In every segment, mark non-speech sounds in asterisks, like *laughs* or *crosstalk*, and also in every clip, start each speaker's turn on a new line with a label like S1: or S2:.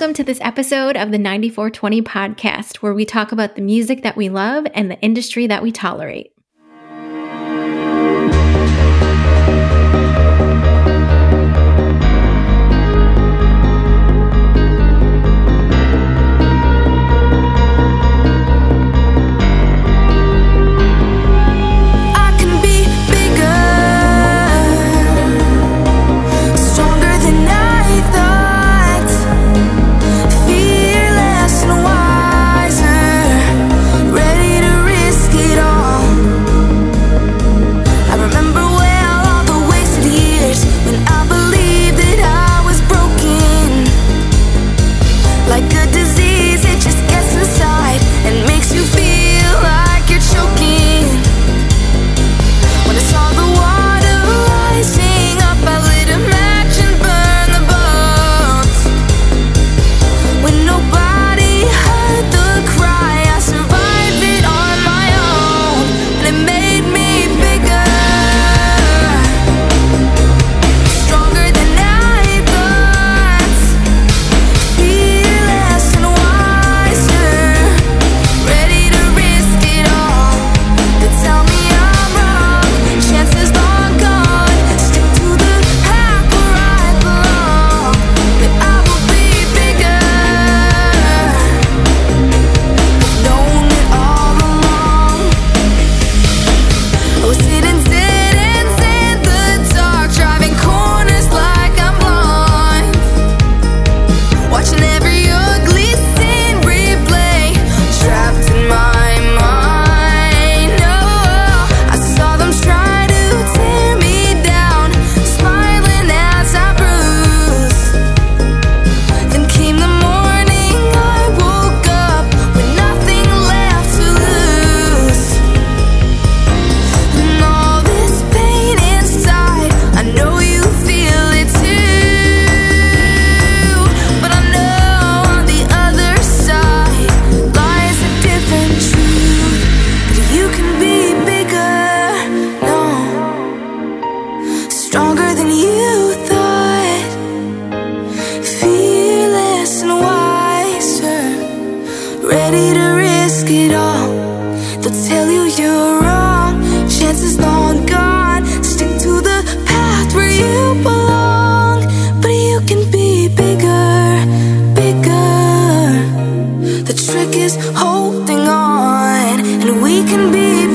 S1: Welcome to this episode of the 9420 podcast, where we talk about the music that we love and the industry that we tolerate.
S2: holding on, and we can be.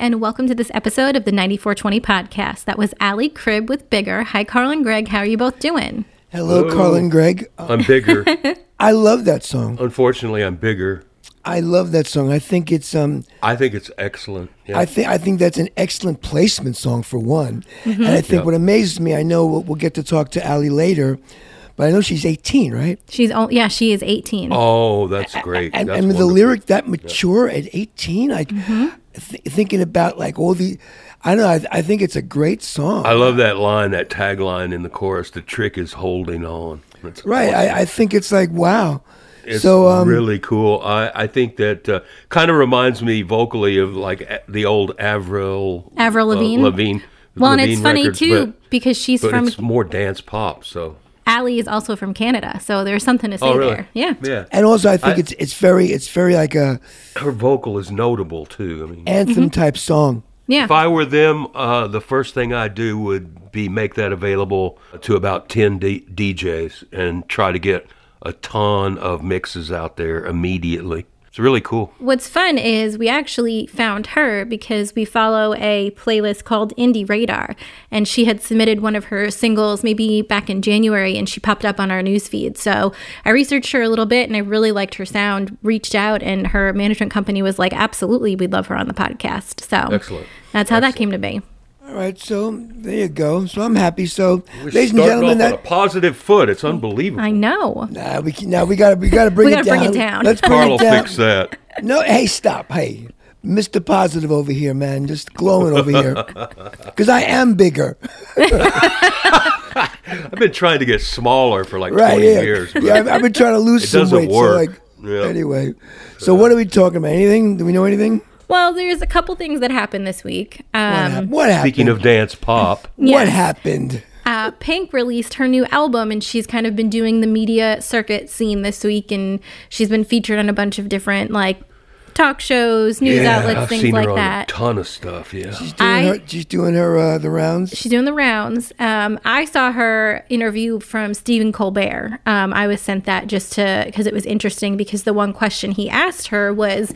S2: and
S1: welcome to this episode of the 9420 podcast. That was Allie Cribb with Bigger. Hi, Carl and Greg. How are you both doing?
S3: Hello, Hello. Carl and Greg.
S4: I'm bigger. *laughs*
S3: I love that song.
S4: Unfortunately, I'm bigger.
S3: I love that song. I think it's um.
S4: I think it's excellent. Yeah.
S3: I think I think that's an excellent placement song for one. Mm-hmm. And I think what amazes me, I know we'll, we'll get to talk to Allie later, but I know she's 18, right?
S1: She's oh yeah, she is 18.
S4: Oh, that's great.
S3: And,
S4: that's
S3: the lyric that mature yeah. at 18, like
S1: mm-hmm
S3: th- thinking about like all the, I don't know, I, I think it's a great song.
S4: I love that line, that tagline in the chorus. The trick is holding on. That's
S3: right. I, I think it's like, wow.
S4: It's
S3: so, um,
S4: really cool. I, I think that uh, kind of reminds me vocally of like a- the old Avril
S1: Avril
S4: uh,
S1: Lavigne?
S4: Lavigne.
S1: well, and it's
S4: Lavigne
S1: funny
S4: records,
S1: too
S4: but,
S1: because she's
S4: but
S1: from
S4: it's more dance pop. So
S1: Allie is also from Canada, so there's something to say
S4: oh really?
S1: there. Yeah.
S4: yeah.
S3: and also I think
S4: I-
S3: it's it's very it's very like a
S4: Her vocal is notable too. I mean,
S3: anthem
S1: Mm-hmm.
S3: type song.
S1: Yeah.
S4: If I were them, uh, the first thing I'd do would be make that available to about 10 D- DJs and try to get a ton of mixes out there immediately. It's really cool.
S1: What's fun is we actually found her because we follow a playlist called Indie Radar, and she had submitted one of her singles maybe back in January, and she popped up on our newsfeed. So I researched her a little bit, and I really liked her sound. Reached out, and her management company was like, "Absolutely, we'd love her on the podcast." So
S4: Excellent.
S1: That's how that came to be.
S3: All right, so there you go. So I'm happy. So,
S4: We're
S3: ladies and
S4: starting
S3: gentlemen,
S4: off on
S3: that
S4: a positive foot. It's unbelievable.
S1: I know.
S3: Nah, we can, now we got to we got to bring,
S1: We
S3: it,
S1: gotta
S3: down.
S1: bring it down.
S3: Let's bring
S4: Carl
S3: it down.
S4: fix that.
S3: No, hey, stop. Hey, Mr. Positive over here, man, just glowing over here. *laughs* Because I am bigger, *laughs*
S4: I've been trying to get smaller for like
S3: right?
S4: 20
S3: Yeah,
S4: years. But
S3: yeah. I've, I've been trying to lose
S4: It
S3: some
S4: doesn't
S3: weight.
S4: work.
S3: So, like,
S4: Yeah.
S3: anyway, so what are we talking about? Anything? Do we know anything?
S1: Well, there's a couple things that happened this week.
S3: What, hap-
S1: Um,
S3: what happened?
S4: Speaking of dance pop, *laughs*
S3: what happened?
S1: uh, Pink released her new album, and she's kind of been doing the media circuit scene this week, and she's been featured on a bunch of different like talk shows, news
S4: yeah,
S1: outlets,
S4: I've
S1: things
S4: seen
S1: like
S4: her on
S1: that.
S4: a ton of stuff. Yeah.
S3: She's doing
S1: I-
S3: her. She's doing her uh, the rounds.
S1: She's doing the rounds. Um, I saw her interview from Stephen Colbert. Um, I was sent that just to because it was interesting because the one question he asked her was,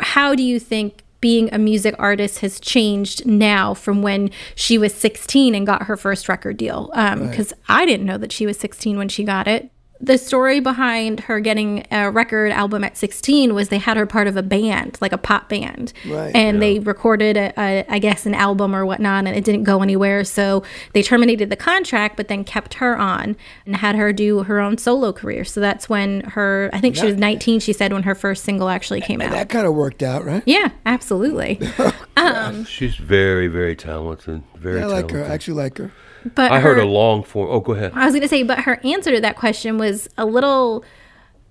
S1: "How do you think?" Being a music artist has changed now from when she was 16 and got her first record deal. Because I didn't know that she was 16 when she got it. The story behind her getting a record album at 16 was they had her part of a band, like a pop band.
S3: Right.
S1: And they recorded, a, a, I guess, an album or whatnot, and it didn't go anywhere. So they terminated the contract, but then kept her on and had her do her own solo career. So that's when her, I think she was 19, she said, when her first single actually came out.
S3: That kind of worked out, right?
S1: Yeah, absolutely. *laughs*
S4: Oh, um, She's very, very talented. Very
S3: I like her. I actually like her.
S1: But
S4: I heard a long form. Oh, go ahead.
S1: I was going to say, but her answer to that question was a little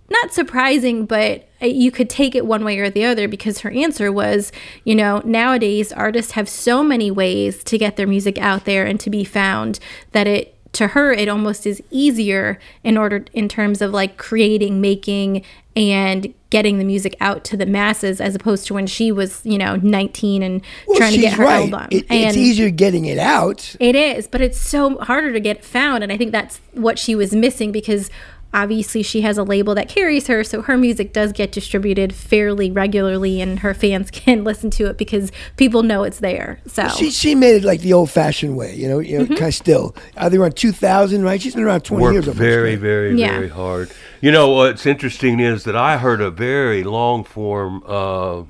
S1: not surprising, but you could take it one way or the other because her answer was, you know, nowadays artists have so many ways to get their music out there and to be found that it to her it almost is easier in order in terms of like creating, making and getting the music out to the masses as opposed to when she was, you know, 19 and
S3: Well,
S1: trying to get her
S3: right.
S1: album.
S3: It,
S1: and
S3: it's easier getting it out.
S1: it is, but it's so harder to get found. And I think that's what she was missing because obviously she has a label that carries her. So her music does get distributed fairly regularly and her fans *laughs* can listen to it because people know it's there. So
S3: She she made it like the old fashioned way, you know. You know,
S1: Mm-hmm.
S3: kind of still. They were on two thousand, right? She's been around twenty
S4: Worked
S3: years. almost,
S4: very,
S3: right?
S4: very,
S1: Yeah.
S4: very hard. You know what's interesting is that I heard a very long form. Uh,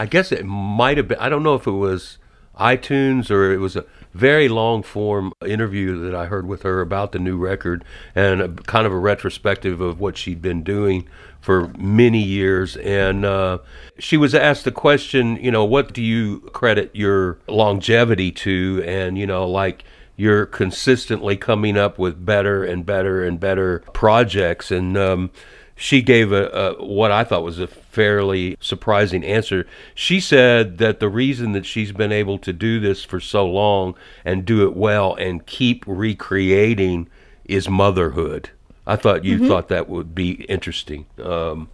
S4: I guess it might have been. I don't know if it was iTunes or it was a very long form interview that I heard with her about the new record and a, kind of a retrospective of what she'd been doing for many years. And uh, she was asked the question, you know, what do you credit your longevity to? And, you know, like, you're consistently coming up with better and better and better projects. And um, she gave a, a what I thought was a fairly surprising answer. She said that the reason that she's been able to do this for so long and do it well and keep recreating is motherhood. I thought you thought that would be interesting. Um,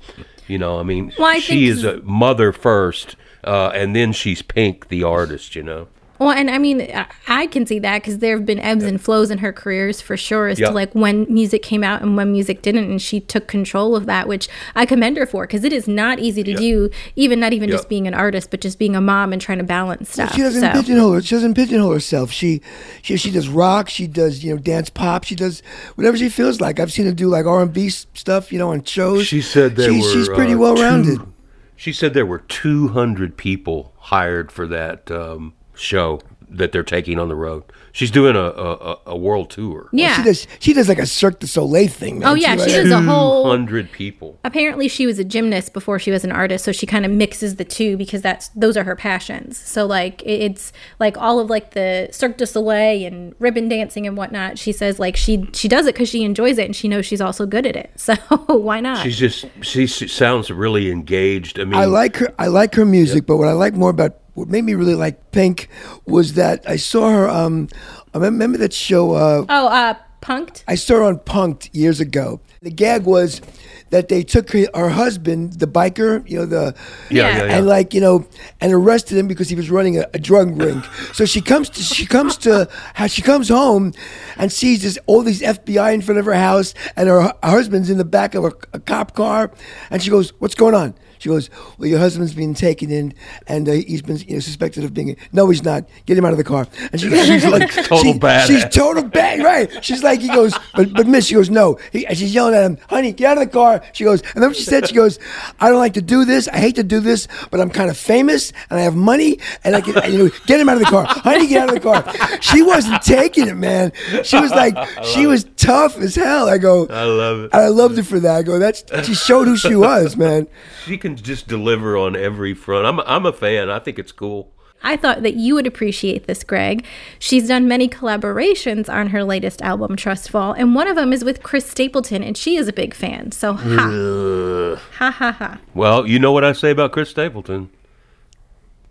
S4: you know, I mean,
S1: Well, I
S4: she is a mother first, uh, and then she's Pink, the artist. You know.
S1: Well, and I mean, I- I can see that because there have been ebbs and flows in her careers for sure as
S4: Yeah.
S1: to like when music came out and when music didn't. And she took control of that, which I commend her for because it is not easy to do, even not even
S4: Yeah.
S1: just being an artist, but just being a mom and trying to balance stuff.
S3: She doesn't
S1: so.
S3: pigeonhole her. She doesn't pigeonhole herself. She, she she does rock. She does you know dance pop. She does whatever she feels like. I've seen her do like R and B stuff. You know on shows.
S4: She said there
S3: She-
S4: were.
S3: she's pretty
S4: uh,
S3: well rounded.
S4: two- She said there were 200 people hired for that um, show. that they're taking on the road. She's doing a a, a world tour.
S1: Yeah.
S3: She does. She does like a Cirque du Soleil thing. Man.
S1: oh yeah, she
S3: like-
S1: does a whole.
S4: Hundred people.
S1: Apparently, she was a gymnast before she was an artist, so she kind of mixes the two because that's those are her passions. So like it's like all of like the Cirque du Soleil and ribbon dancing and whatnot. She says like she she does it because she enjoys it and she knows she's also good at it. *laughs* So why not?
S4: She's just she, she sounds really engaged. I mean,
S3: I like her. I like her music, but what I like more about what made me really like Pink was that I saw her. Um, I remember that show. Uh,
S1: oh, uh, Punk'd.
S3: I saw her on Punk'd years ago. The gag was that they took her, her husband, the biker, you know, the
S4: yeah,
S1: Yeah.
S4: yeah, yeah.
S3: and like you know, and arrested him because he was running a, a drug ring. so she comes to she comes to how she comes home, and sees this all these FBI in front of her house, and her, hu- husband's in the back of a, a cop car, and she goes, "What's going on?" She goes, "Well, your husband's been taken in, and uh, he's been you know, suspected of being. No, he's not. Get him out of the car." And she, she's like, *laughs*
S4: Total
S3: she-
S4: badass.
S3: She's total bad, right? She's like, he goes, but but Miss, she goes, no. He, and she's yelling at him, honey, get out of the car. She goes, and then what she said, she goes, I don't like to do this. I hate to do this, but I'm kind of famous and I have money, and I can, you know, get him out of the car, honey, get out of the car. She wasn't taking it, man. She was like, she was tough as hell. I go,
S4: I love it.
S3: I loved it for that. I go, that's she showed who she was, man. *laughs*
S4: She can just deliver on every front. I'm I'm a fan. I think it's cool.
S1: I thought that you would appreciate this, Greg. She's done many collaborations on her latest album, Trust Fall, and one of them is with Chris Stapleton, and she is a big fan. So, ha. Ha ha ha.
S4: Well, you know what I say about Chris Stapleton.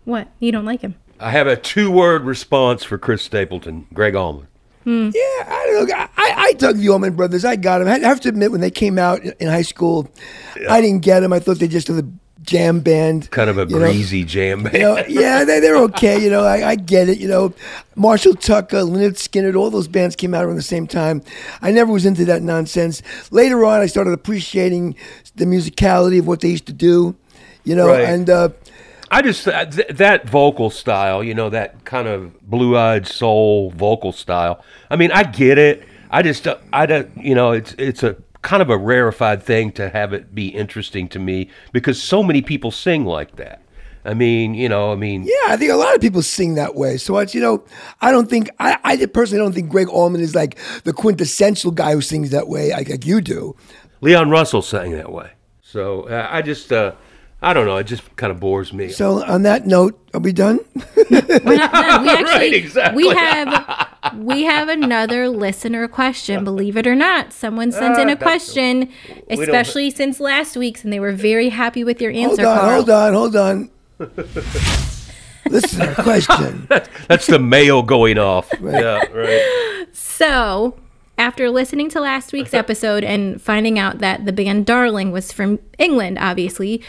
S1: What? You don't like him?
S4: I have a two-word response for Chris Stapleton. Gregg Allman.
S3: Yeah, I don't know. I, I dug the Allman Brothers. I got them. I have to admit, when they came out in high school, I didn't get them. I thought they just were the jam band.
S4: Kind of a
S3: you know.
S4: greasy jam band.
S3: You know, yeah, they, they're *laughs* okay. You know, I, I get it. You know, Marshall Tucker, Lynyrd Skynyrd, all those bands came out around the same time. I never was into that nonsense. Later on, I started appreciating the musicality of what they used to do. You know,
S4: Right.
S3: and uh,
S4: I just th- that vocal style, you know, that kind of blue-eyed soul vocal style. I mean, I get it. I just, uh, I don't, you know, it's it's a kind of a rarefied thing to have it be interesting to me because so many people sing like that. I mean, you know, I mean,
S3: yeah, I think a lot of people sing that way. So it's you know, I don't think I, I personally don't think Gregg Allman is like the quintessential guy who sings that way, like, like you do.
S4: Leon Russell sang that way. So uh, I just, uh, I don't know. It just kind of bores me.
S3: So on that note, are we done? *laughs*
S1: We're not done. We *laughs* actually,
S4: Right, exactly.
S1: we have we have another listener question. Believe it or not, someone sent in ah, a question,
S4: don't-
S1: especially since last week's, and they were very happy with your answer.
S3: hold
S1: answer.
S3: on,
S1: Carl.
S3: hold on, hold on. *laughs* Listen to the question.
S4: That's the mail going off. Yeah, right.
S1: So, after listening to last week's episode and finding out that the band Darling was from England, obviously,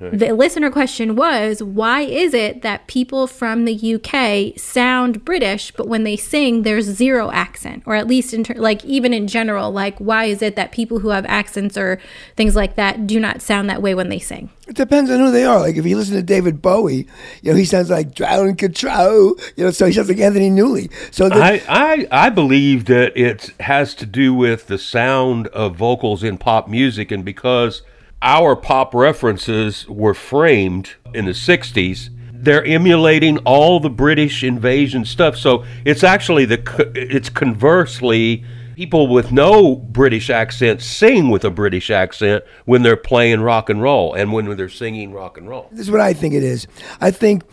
S1: the listener question was why is it that people from the UK sound British, but when they sing, there's zero accent? Or at least, in ter- like, even in general, like, why is it that people who have accents or things like that do not sound that way when they sing?
S3: It depends on who they are. Like if you listen to David Bowie, you know he sounds like Drown Control. You know, so he sounds like Anthony Newley. So the,
S4: I, I I believe that it has to do with the sound of vocals in pop music, and because our pop references were framed in the '60s, they're emulating all the British invasion stuff. So it's actually the it's conversely. People with no British accent sing with a British accent when they're playing rock and roll and when they're singing rock and roll.
S3: this is what I think it is. I think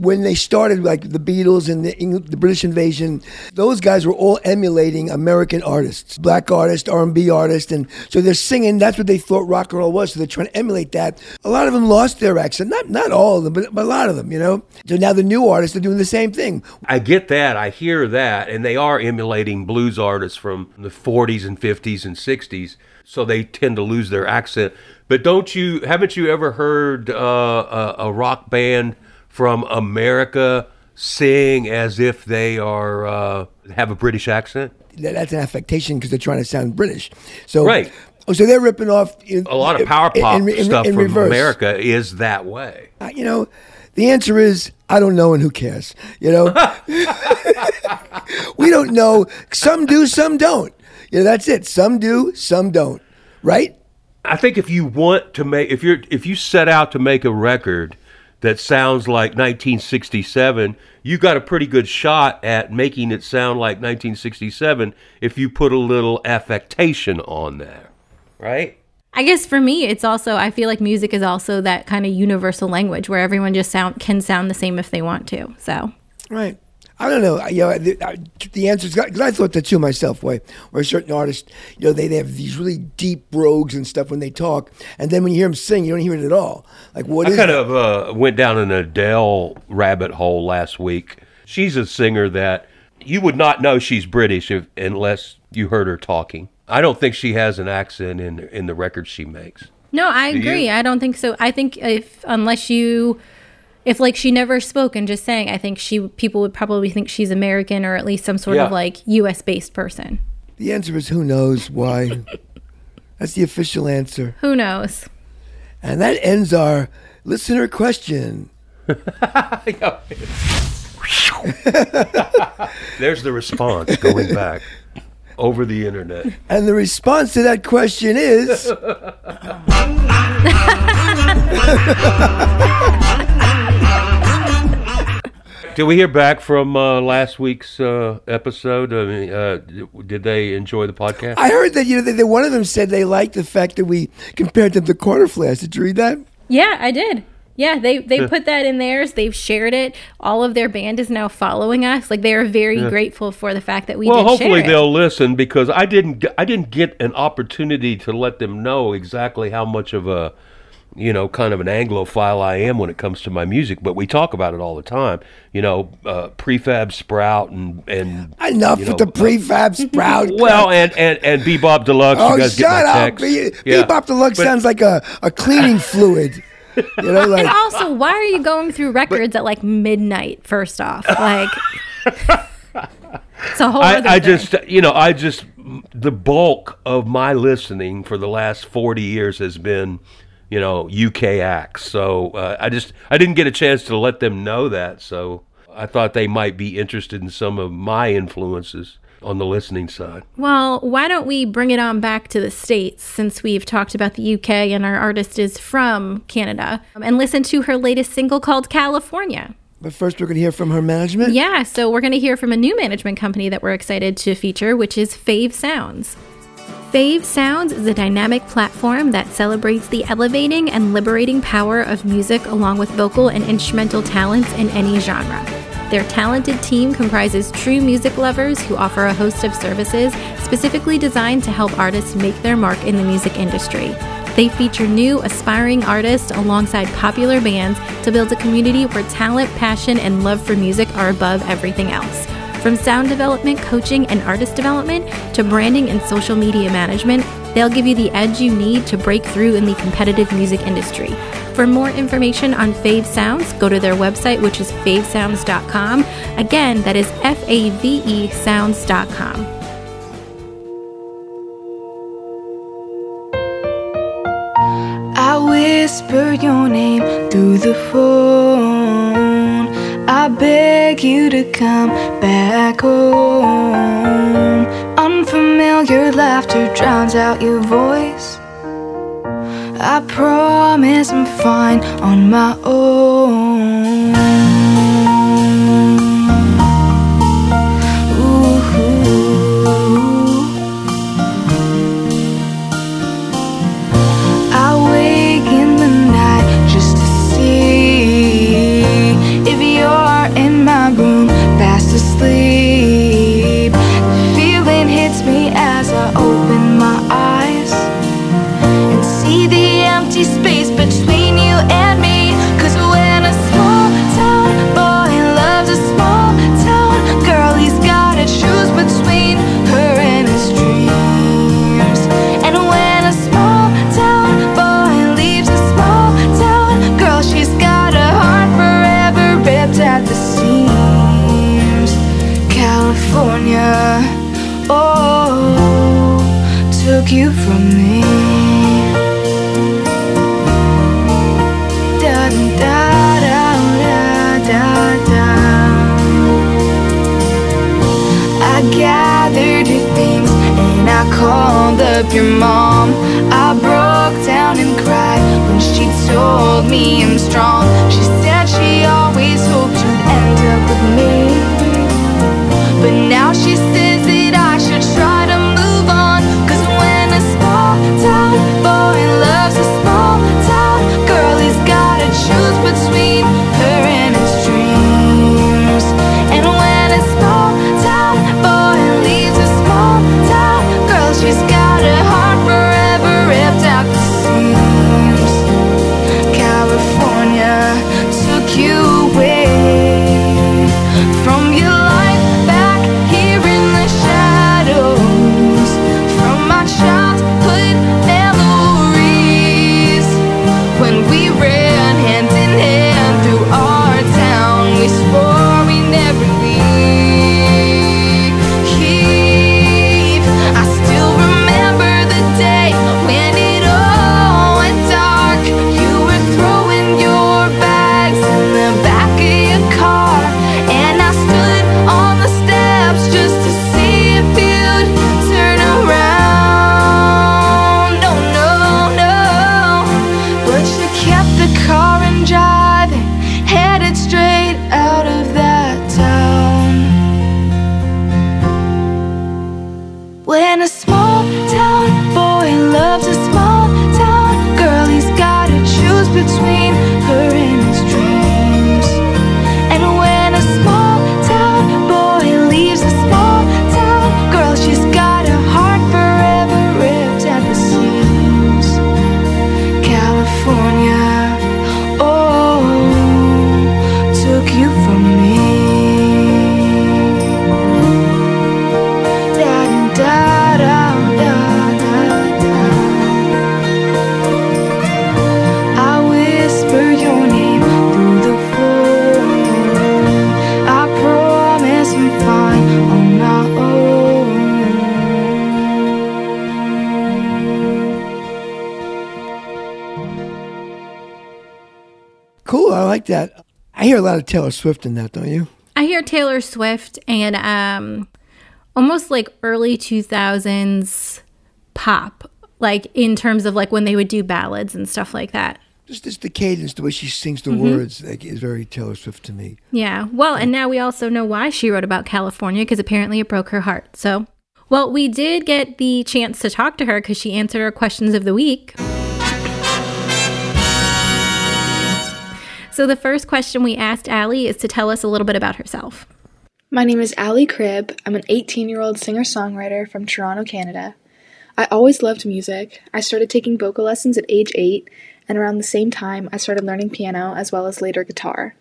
S3: when they started, like the Beatles and the, the British invasion, those guys were all emulating American artists, black artists, R and B artists, and so they're singing. That's what they thought rock and roll was. So they're trying to emulate that. A lot of them lost their accent. Not not all of them, but, but a lot of them. You know. So now the new artists are doing the same thing.
S4: I get that. I hear that. And they are emulating blues artists from the 40s and 50s and 60s. So they tend to lose their accent. But don't you, haven't you ever heard uh, a, a rock band from America sing as if they are, uh, have a British accent?
S3: that's an affectation because they're trying to sound British. So
S4: Right.
S3: Oh, so they're ripping off in-
S4: A lot of power
S3: in-
S4: pop
S3: in- in-
S4: stuff from
S3: reverse.
S4: America is that way.
S3: Uh, You know, the answer is I don't know, and who cares? You know, *laughs* *laughs* we don't know. Some do, some don't. You know, that's it. Some do, some don't. Right?
S4: I think if you want to make if you're if you set out to make a record, that sounds like 1967, you got a pretty good shot at making it sound like 1967 if you put a little affectation on there, right?
S1: I guess for me, it's also I feel like music is also that kind of universal language where everyone just sound can sound the same if they want to. So
S3: Right. I don't know. You know, the, uh, the answer is because I thought that too myself. Way where certain artists, you know, they, they have these really deep brogues and stuff when they talk, and then when you hear them sing, you don't hear it at all. Like what
S4: I
S3: is
S4: kind
S3: that?
S4: of uh, went down an Adele rabbit hole last week. She's a singer that you would not know she's British if, unless you heard her talking. I don't think she has an accent in in the records she makes.
S1: no, I
S4: Do you?
S1: agree. I don't think so. I think if unless you if like she never spoke and just sang, I think she people would probably think she's American or at least some sort of like U.S. based person.
S3: The answer is who knows why. *laughs* That's the official answer,
S1: Who knows?
S3: and that ends our listener question. *laughs*
S4: There's the response going back over the internet.
S3: And the response to that question is *laughs*
S4: Did we hear back from uh, last week's uh, episode? I mean, uh, did they enjoy the podcast?
S3: I heard that you know that that one of them said they liked the fact that we compared them to Corner Flash. Did you read that?
S1: Yeah, I did. Yeah, they they put that in theirs. They've shared it. All of their band is now following us. Like they are very grateful for the fact that we
S4: well,
S1: did
S4: hopefully
S1: share
S4: they'll listen because I didn't. g- I didn't get an opportunity to let them know exactly how much of a, you know, kind of an Anglophile I am when it comes to my music. But we talk about it all the time. You know, uh, prefab sprout and and
S3: Enough
S4: you
S3: with the prefab *laughs* sprout.
S4: Well, and and and bebop deluxe.
S3: oh,
S4: you guys get
S3: shut
S4: my
S3: up!
S4: text.
S3: Be-
S4: Yeah.
S3: Bebop Deluxe
S4: But-
S3: sounds like a, a cleaning *laughs* fluid. You know, like
S1: And also, why are you going through records at like midnight? First off, like *laughs* it's a whole. other
S4: I, I
S1: thing.
S4: just, you know, I just, the bulk of my listening for the last 40 years has been, you know, UK acts. So uh, I just, I didn't get a chance to let them know that. So I thought they might be interested in some of my influences on the listening side.
S1: Well, why don't we bring it on back to the States since we've talked about the UK and our artist is from Canada um, and listen to her latest single called California.
S3: But first, we're going to hear from her management.
S1: Yeah, so we're going to hear from a new management company that we're excited to feature, which is Fave Sounds. Fave Sounds is a dynamic platform that celebrates the elevating and liberating power of music along with vocal and instrumental talents in any genre. Their talented team comprises true music lovers who offer a host of services specifically designed to help artists make their mark in the music industry. They feature new, aspiring artists alongside popular bands to build a community where talent, passion, and love for music are above everything else. From sound development, coaching, and artist development to branding and social media management, they'll give you the edge you need to break through in the competitive music industry. For more information on Fave Sounds, go to their website, which is favesounds.com. Again, that is F A V E sounds.com.
S2: I whisper your name through the phone. I beg you to come back home. Unfamiliar laughter drowns out your voice. I promise I'm fine on my own. Your mom. I broke down and cried when she told me I'm strong. A
S3: lot of Taylor Swift in that, don't you?
S1: I hear Taylor Swift and um, almost like early 2000s pop, like in terms of like when they would do ballads and stuff like that.
S3: Just, just the cadence, the way she sings the words, like, is very Taylor Swift to me.
S1: Yeah. Well, and now we also know why she wrote about California because apparently it broke her heart. So, well, we did get the chance to talk to her because she answered our questions of the week. So, the first question we asked Allie is to tell us a little bit about herself.
S5: My name is Allie Cribb. I'm an 18 year old singer songwriter from Toronto, Canada. I always loved music. I started taking vocal lessons at age 8, and around the same time, I started learning piano as well as later guitar.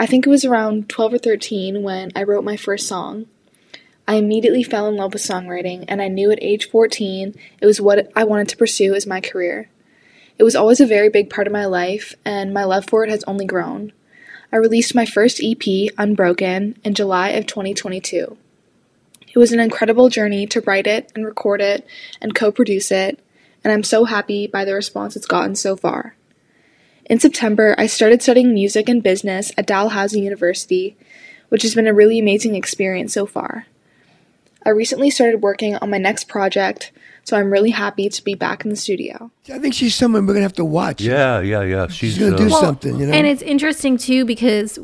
S5: I think it was around 12 or 13 when I wrote my first song. I immediately fell in love with songwriting, and I knew at age 14 it was what I wanted to pursue as my career. It was always a very big part of my life, and my love for it has only grown. I released my first EP, Unbroken, in July of 2022. It was an incredible journey to write it and record it and co produce it, and I'm so happy by the response it's gotten so far. In September, I started studying music and business at Dalhousie University, which has been a really amazing experience so far. I recently started working on my next project, so I'm really happy to be back in the studio.
S3: I think she's someone we're gonna have to watch.
S4: Yeah, yeah, yeah. She's,
S3: She's gonna do
S4: uh,
S3: something, you know.
S1: And it's interesting too because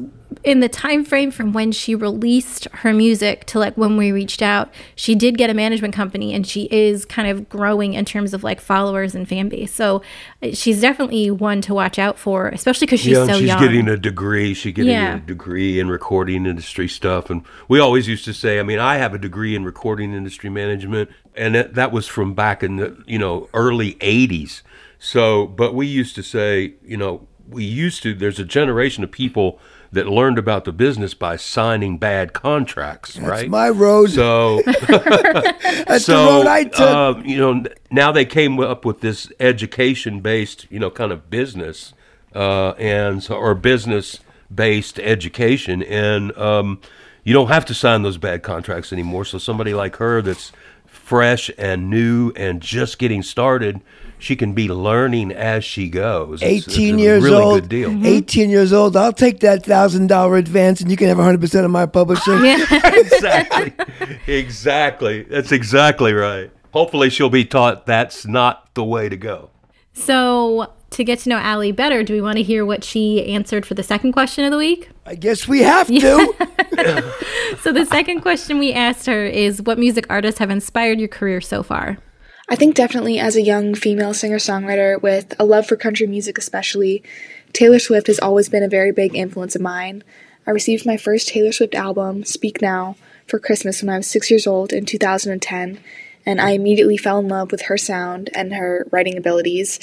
S1: in the time frame from when she released her music to like when we reached out, she did get a management company and she is kind of growing in terms of like followers and fan base. So uh, she's definitely one to watch out for, especially because she's
S4: yeah,
S1: so
S4: she's
S1: young.
S4: getting a degree. She's getting
S1: Yeah.
S4: a degree in recording industry stuff. And we always used to say, I mean, I have a degree in recording industry management, and that, that was from back in the you know early '80s. So, but we used to say, you know, we used to. There's a generation of people that learned about the business by signing bad contracts,
S3: That's
S4: right?
S3: my road.
S4: so *laughs*
S3: That's
S4: so,
S3: the road I took.
S4: uh, you know, now they came up with this education-based, you know, kind of business, uh, and so, or business-based education, and um, you don't have to sign those bad contracts anymore. So somebody like her, that's fresh and new and just getting started, she can be learning as she goes. It's- it's
S3: 18
S4: a
S3: years
S4: really
S3: old.
S4: Good deal. Mm-hmm.
S3: 18 years old. I'll take that thousand dollar advance, and you can have 100 percent of my publishing. *laughs* *laughs*
S4: exactly. exactly. That's exactly right. Hopefully, she'll be taught that's not the way to go.
S1: So to get to know Allie better, do we want to hear what she answered for the second question of the week?
S3: I guess we have to. *laughs*
S1: So, the second question we asked her is What music artists have inspired your career so far?
S5: I think definitely as a young female singer songwriter with a love for country music, especially, Taylor Swift has always been a very big influence of mine. I received my first Taylor Swift album, Speak Now, for Christmas when I was six years old in 2010, and I immediately fell in love with her sound and her writing abilities.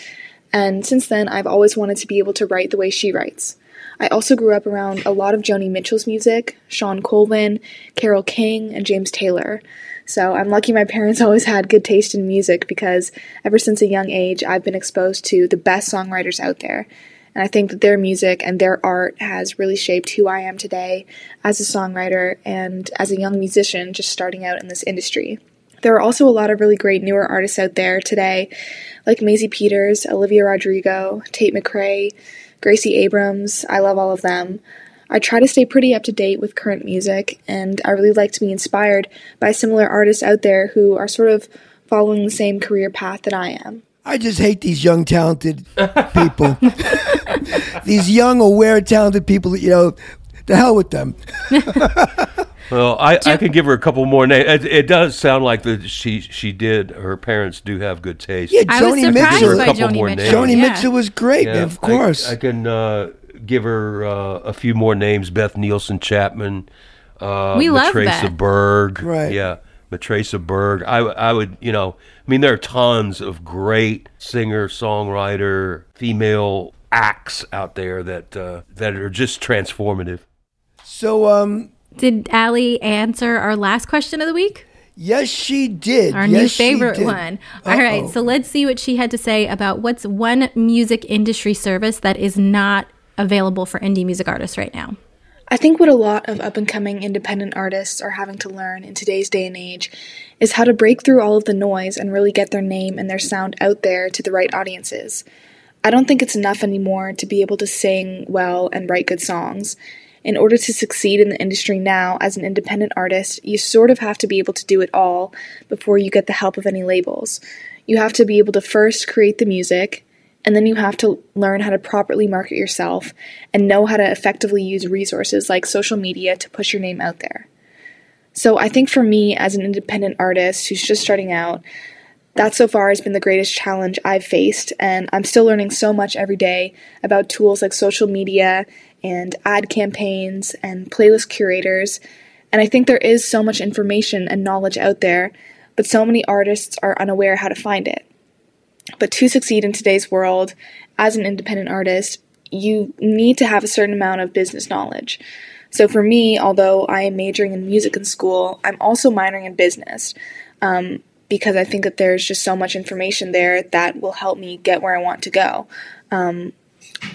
S5: And since then, I've always wanted to be able to write the way she writes. I also grew up around a lot of Joni Mitchell's music, Shawn Colvin, Carole King, and James Taylor. So I'm lucky my parents *laughs* always had good taste in music because ever since a young age, I've been exposed to the best songwriters out there. And I think that their music and their art has really shaped who I am today as a songwriter and as a young musician just starting out in this industry. There are also a lot of really great newer artists out there today, like Maisie Peters, Olivia Rodrigo, Tate McRae, Gracie Abrams. I love all of them. I try to stay pretty up to date with current music, and I really like to be inspired by similar artists out there who are sort of following the same career path that I am.
S3: I just hate these young, talented people. *laughs* these young, aware, talented people. You know, the hell with them. *laughs*
S4: Well, I, I can give her a couple more names. It, it does sound like that she she did. Her parents do have good taste.
S3: Yeah,
S1: I was
S3: Joni
S1: surprised
S3: Mitchell.
S1: by
S4: A couple
S1: Joni
S4: more
S1: Mitchell.
S4: names.
S3: Joni
S1: yeah.
S3: Mitchell was great,
S4: Yeah,
S3: man, of
S4: I-
S3: course.
S4: I, can uh, give her uh, a few more names: Beth Nielsen Chapman, uh,
S1: We love
S4: Matraca
S1: Beth.
S4: Berg,
S3: Right.
S4: Yeah, Matraca Berg. I I would you know I mean there are tons of great singer songwriter female acts out there that uh, that are just transformative.
S3: so, um,
S1: Did Allie answer our last question of the week?
S3: yes, she did.
S1: Our
S3: yes,
S1: new favorite one. All right,
S3: Uh-oh.
S1: so let's see what she had to say about what's one music industry service that is not available for indie music artists right now.
S5: I think what a lot of up and coming independent artists are having to learn in today's day and age is how to break through all of the noise and really get their name and their sound out there to the right audiences. I don't think it's enough anymore to be able to sing well and write good songs. In order to succeed in the industry now as an independent artist, you sort of have to be able to do it all before you get the help of any labels. You have to be able to first create the music, and then you have to learn how to properly market yourself and know how to effectively use resources like social media to push your name out there. So I think for me, as an independent artist who's just starting out, that so far has been the greatest challenge I've faced, and I'm still learning so much every day about tools like social media and ad campaigns and playlist curators. And I think there is so much information and knowledge out there, but so many artists are unaware how to find it. But to succeed in today's world as an independent artist, you need to have a certain amount of business knowledge. So for me, although I am majoring in music in school, I'm also minoring in business um, because I think that there's just so much information there that will help me get where I want to go, um,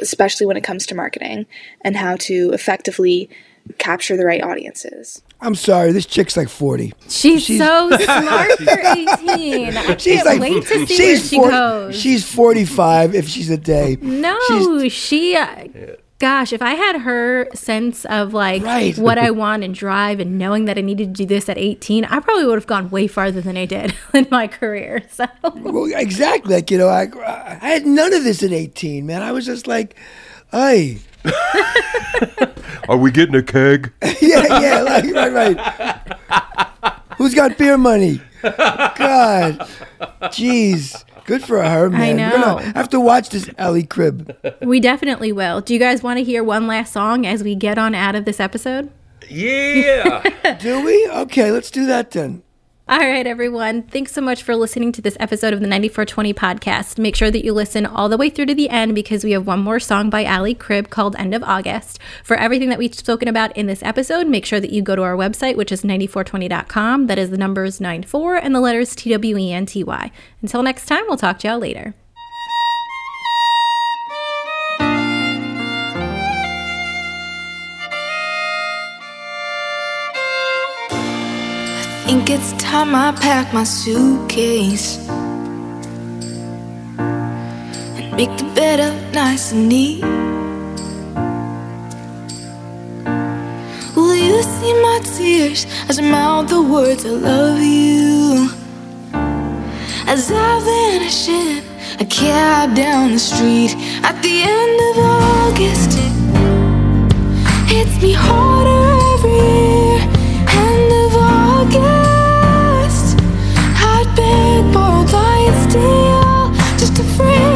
S5: especially when it comes to marketing and how to effectively capture the right audiences.
S3: I'm sorry, this chick's like 40.
S1: She's,
S3: She's-
S1: so *laughs* smart for 18. I
S3: She's
S1: can't
S3: like,
S1: wait to see
S3: she's
S1: where she
S3: 40
S1: goes.
S3: She's 45 if she's a day.
S1: No,
S3: She's-
S1: she. Uh, gosh, if I had her sense of like
S3: Right.
S1: what I want and drive and knowing that I needed to do this at 18, I probably would have gone way farther than I did *laughs* in my career. So
S3: Well, exactly. Like, you know, I, I had none of this at 18, man. I was just like, hey.
S4: Are we getting a keg? *laughs*
S3: yeah, yeah, like, right, right. Who's got beer money? God, jeez, good for her, man. We're
S1: know.
S3: gonna have to watch this Allie Cribb. *laughs*
S1: we definitely will. Do you guys want to hear one last song as we get on out of this episode?
S4: Yeah. *laughs*
S3: Do we? Okay, let's do that then.
S1: All right, everyone. Thanks so much for listening to this episode of the 9420 podcast. Make sure that you listen all the way through to the end because we have one more song by Allie Cribb called End of August. For everything that we've spoken about in this episode, make sure that you go to our website, which is 9420.com. That is the numbers 94 and the letters T W E N T Y. Until next time, we'll talk to y'all later.
S2: Think it's time I pack my suitcase and make the bed up nice and neat. Will you see my tears as I mouth the words I love you? As I vanish in a cab down the street at the end of August. it Hits me harder every just